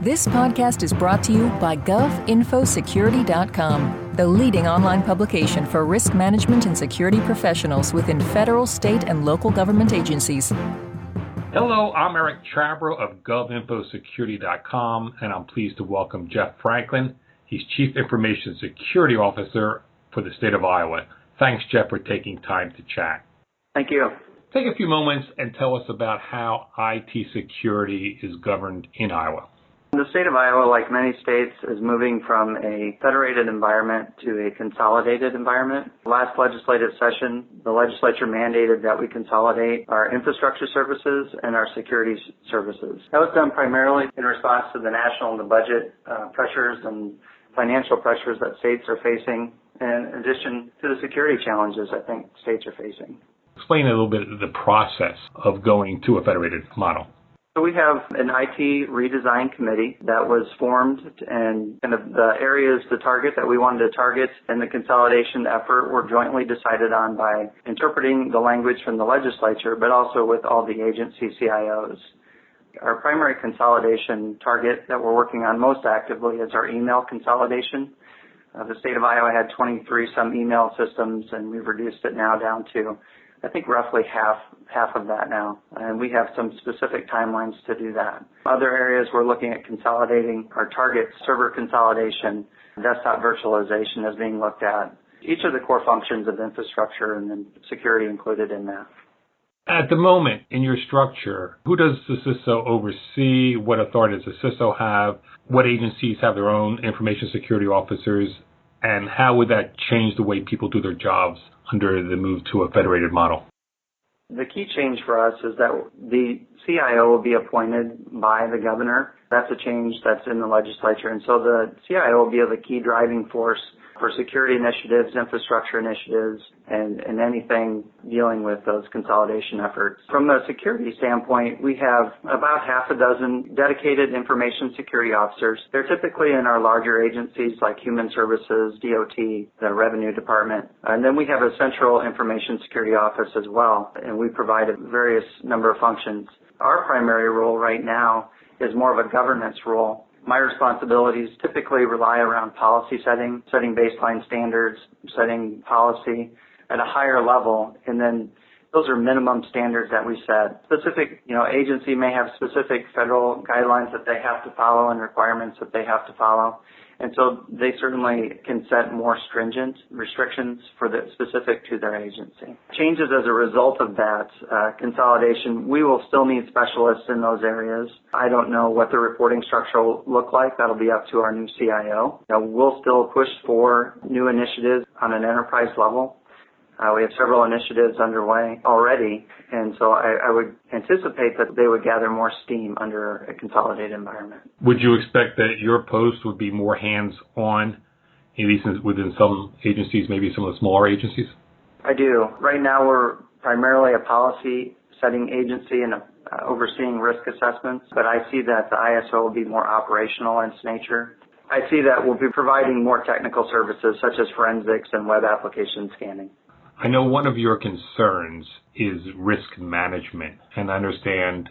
This podcast is brought to you by GovInfoSecurity.com, the leading online publication for risk management and security professionals within federal, state, and local government agencies. Hello, I'm Eric Chabrow of GovInfoSecurity.com, and I'm pleased to welcome Jeff Franklin. He's Chief Information Security Officer for the state of Iowa. Thanks, Jeff, for taking time to chat. Thank you. Take a few moments and tell us about how IT security is governed in Iowa. The state of Iowa, like many states, is moving from a federated environment to a consolidated environment. Last legislative session, the legislature mandated that we consolidate our infrastructure services and our security services. That was done primarily in response to the national and the budget uh, pressures and financial pressures that states are facing, in addition to the security challenges I think states are facing. Explain a little bit the process of going to a federated model. So we have an IT redesign committee that was formed and kind of the areas to target that we wanted to target in the consolidation effort were jointly decided on by interpreting the language from the legislature, but also with all the agency CIOs. Our primary consolidation target that we're working on most actively is our email consolidation. Uh, the state of Iowa had 23 some email systems and we've reduced it now down to I think roughly half half of that now, and we have some specific timelines to do that. Other areas we're looking at consolidating our target server consolidation, desktop virtualization is being looked at. Each of the core functions of infrastructure and then security included in that. At the moment, in your structure, who does the CISO oversee? What authority does the CISO have? What agencies have their own information security officers? And how would that change the way people do their jobs under the move to a federated model? The key change for us is that the CIO will be appointed by the governor. That's a change that's in the legislature. And so the CIO will be the key driving force for security initiatives, infrastructure initiatives, and, and anything dealing with those consolidation efforts. From a security standpoint, we have about half a dozen dedicated information security officers. They're typically in our larger agencies like Human Services, DOT, the Revenue Department. And then we have a central information security office as well, and we provide a various number of functions. Our primary role right now is more of a governance role my responsibilities typically rely around policy setting, setting baseline standards, setting policy at a higher level, and then those are minimum standards that we set. Specific, you know, agency may have specific federal guidelines that they have to follow and requirements that they have to follow. And so they certainly can set more stringent restrictions for the specific to their agency. Changes as a result of that uh, consolidation, we will still need specialists in those areas. I don't know what the reporting structure will look like. That'll be up to our new CIO. Now, we'll still push for new initiatives on an enterprise level. Uh, we have several initiatives underway already, and so I, I, would anticipate that they would gather more steam under a consolidated environment. Would you expect that your post would be more hands-on, at least within some agencies, maybe some of the smaller agencies? I do. Right now, we're primarily a policy setting agency and uh, overseeing risk assessments, but I see that the ISO will be more operational in its nature. I see that we'll be providing more technical services such as forensics and web application scanning. I know one of your concerns is risk management, and I understand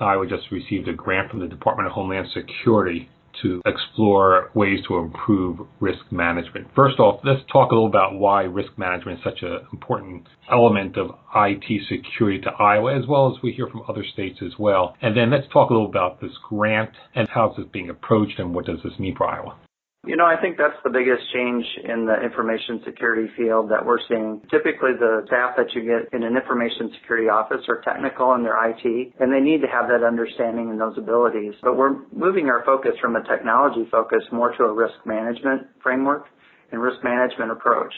Iowa just received a grant from the Department of Homeland Security to explore ways to improve risk management. First off, let's talk a little about why risk management is such an important element of IT security to Iowa, as well as we hear from other states as well. And then let's talk a little about this grant and how is this being approached and what does this mean for Iowa. You know, I think that's the biggest change in the information security field that we're seeing. Typically, the staff that you get in an information security office are technical in their IT, and they need to have that understanding and those abilities. But we're moving our focus from a technology focus more to a risk management framework and risk management approach.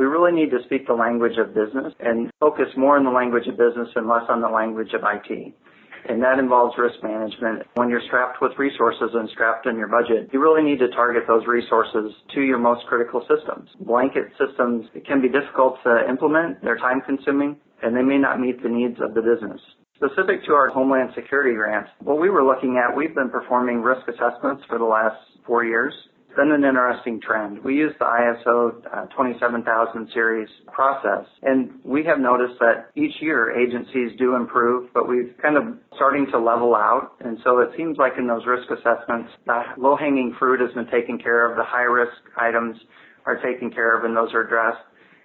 We really need to speak the language of business and focus more on the language of business and less on the language of IT and that involves risk management. When you're strapped with resources and strapped in your budget, you really need to target those resources to your most critical systems. Blanket systems can be difficult to implement, they're time consuming, and they may not meet the needs of the business. Specific to our Homeland Security grants, what we were looking at, we've been performing risk assessments for the last four years been an interesting trend. We use the ISO uh, 27000 series process, and we have noticed that each year agencies do improve, but we've kind of starting to level out. And so it seems like in those risk assessments, the low-hanging fruit has been taken care of, the high-risk items are taken care of, and those are addressed.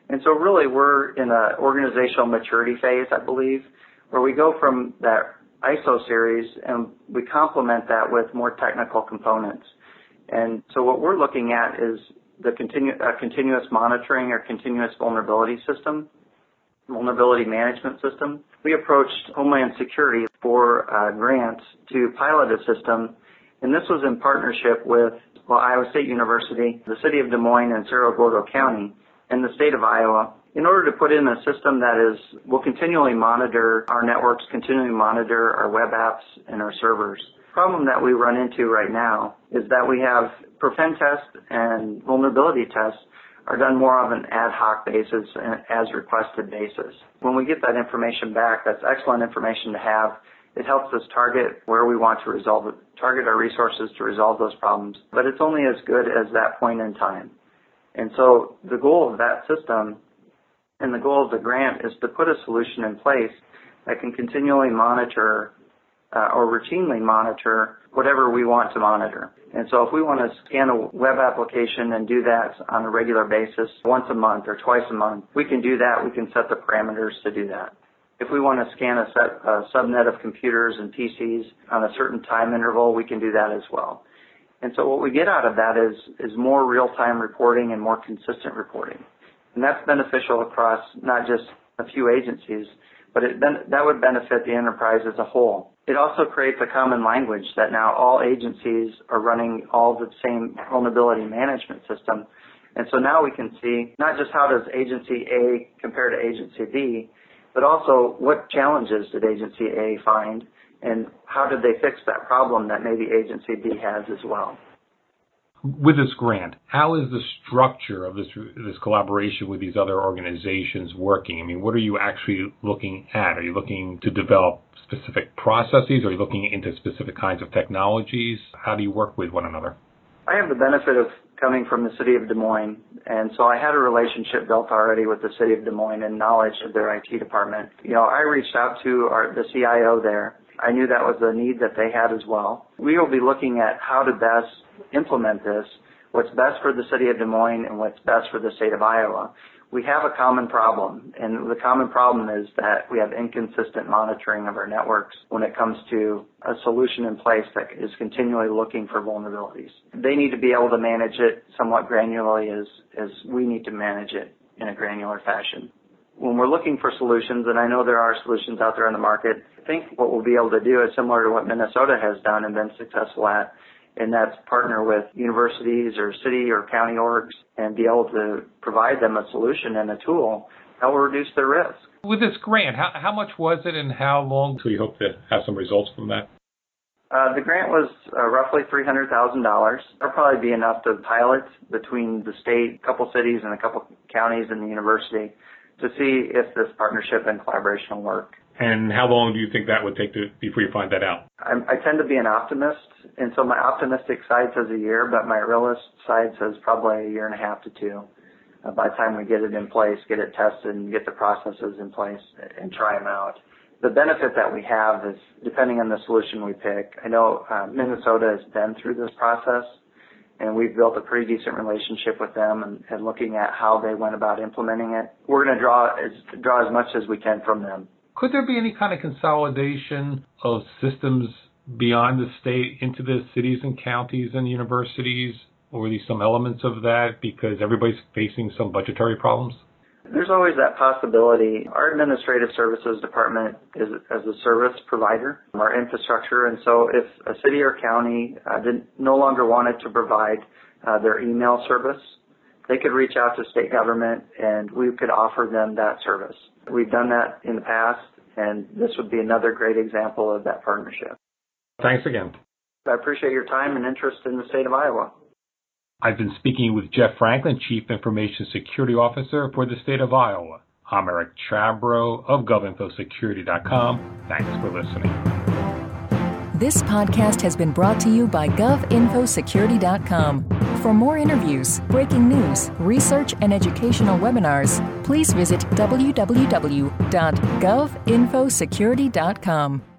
And so really we're in an organizational maturity phase, I believe, where we go from that ISO series and we complement that with more technical components. And so what we're looking at is the continu- uh, continuous monitoring or continuous vulnerability system, vulnerability management system. We approached Homeland Security for a grant to pilot a system, and this was in partnership with well, Iowa State University, the City of Des Moines, and Cerro Gordo County, and the state of Iowa in order to put in a system that is will continually monitor our networks, continually monitor our web apps and our servers problem that we run into right now is that we have prevent tests and vulnerability tests are done more of an ad hoc basis and as requested basis. When we get that information back, that's excellent information to have. It helps us target where we want to resolve it, target our resources to resolve those problems. But it's only as good as that point in time. And so the goal of that system and the goal of the grant is to put a solution in place that can continually monitor uh, or routinely monitor whatever we want to monitor. And so if we want to scan a web application and do that on a regular basis once a month or twice a month, we can do that. We can set the parameters to do that. If we want to scan a, set, a subnet of computers and PCs on a certain time interval, we can do that as well. And so what we get out of that is, is more real-time reporting and more consistent reporting. And that's beneficial across not just a few agencies, but it, that would benefit the enterprise as a whole. It also creates a common language that now all agencies are running all the same vulnerability management system. And so now we can see not just how does agency A compare to agency B, but also what challenges did agency A find and how did they fix that problem that maybe agency B has as well with this grant, how is the structure of this this collaboration with these other organizations working? I mean, what are you actually looking at? Are you looking to develop specific processes? Are you looking into specific kinds of technologies? How do you work with one another? I have the benefit of coming from the city of Des Moines, and so I had a relationship built already with the city of Des Moines and knowledge of their IT department. You know, I reached out to our, the CIO there I knew that was a need that they had as well. We will be looking at how to best implement this, what's best for the city of Des Moines and what's best for the state of Iowa. We have a common problem, and the common problem is that we have inconsistent monitoring of our networks when it comes to a solution in place that is continually looking for vulnerabilities. They need to be able to manage it somewhat granularly as, as we need to manage it in a granular fashion when we're looking for solutions, and I know there are solutions out there in the market, think what we'll be able to do is similar to what Minnesota has done and been successful at, and that's partner with universities or city or county orgs and be able to provide them a solution and a tool that will reduce their risk. With this grant, how, how much was it and how long do you hope to have some results from that? Uh, the grant was uh, roughly $300,000. That'll probably be enough to pilot between the state, a couple cities, and a couple counties and the university to see if this partnership and collaboration will work. And how long do you think that would take to before you find that out? I'm, I tend to be an optimist, and so my optimistic side says a year, but my realist side says probably a year and a half to two. Uh, by the time we get it in place, get it tested, and get the processes in place, and try them out. The benefit that we have is, depending on the solution we pick, I know uh, Minnesota has been through this process, and we've built a pretty decent relationship with them and, and looking at how they went about implementing it. We're going to draw as draw as much as we can from them. Could there be any kind of consolidation of systems beyond the state into the cities and counties and universities, or at least some elements of that, because everybody's facing some budgetary problems? There's always that possibility. Our administrative services department is as a service provider, our infrastructure, and so if a city or county uh, did, no longer wanted to provide uh, their email service, they could reach out to state government and we could offer them that service. We've done that in the past, and this would be another great example of that partnership. Thanks again. I appreciate your time and interest in the state of Iowa. I've been speaking with Jeff Franklin, Chief Information Security Officer for the state of Iowa. I'm Eric Chabrow of GovInfoSecurity.com. Thanks for listening. This podcast has been brought to you by GovInfoSecurity.com. For more interviews, breaking news, research, and educational webinars, please visit www.govinfosecurity.com.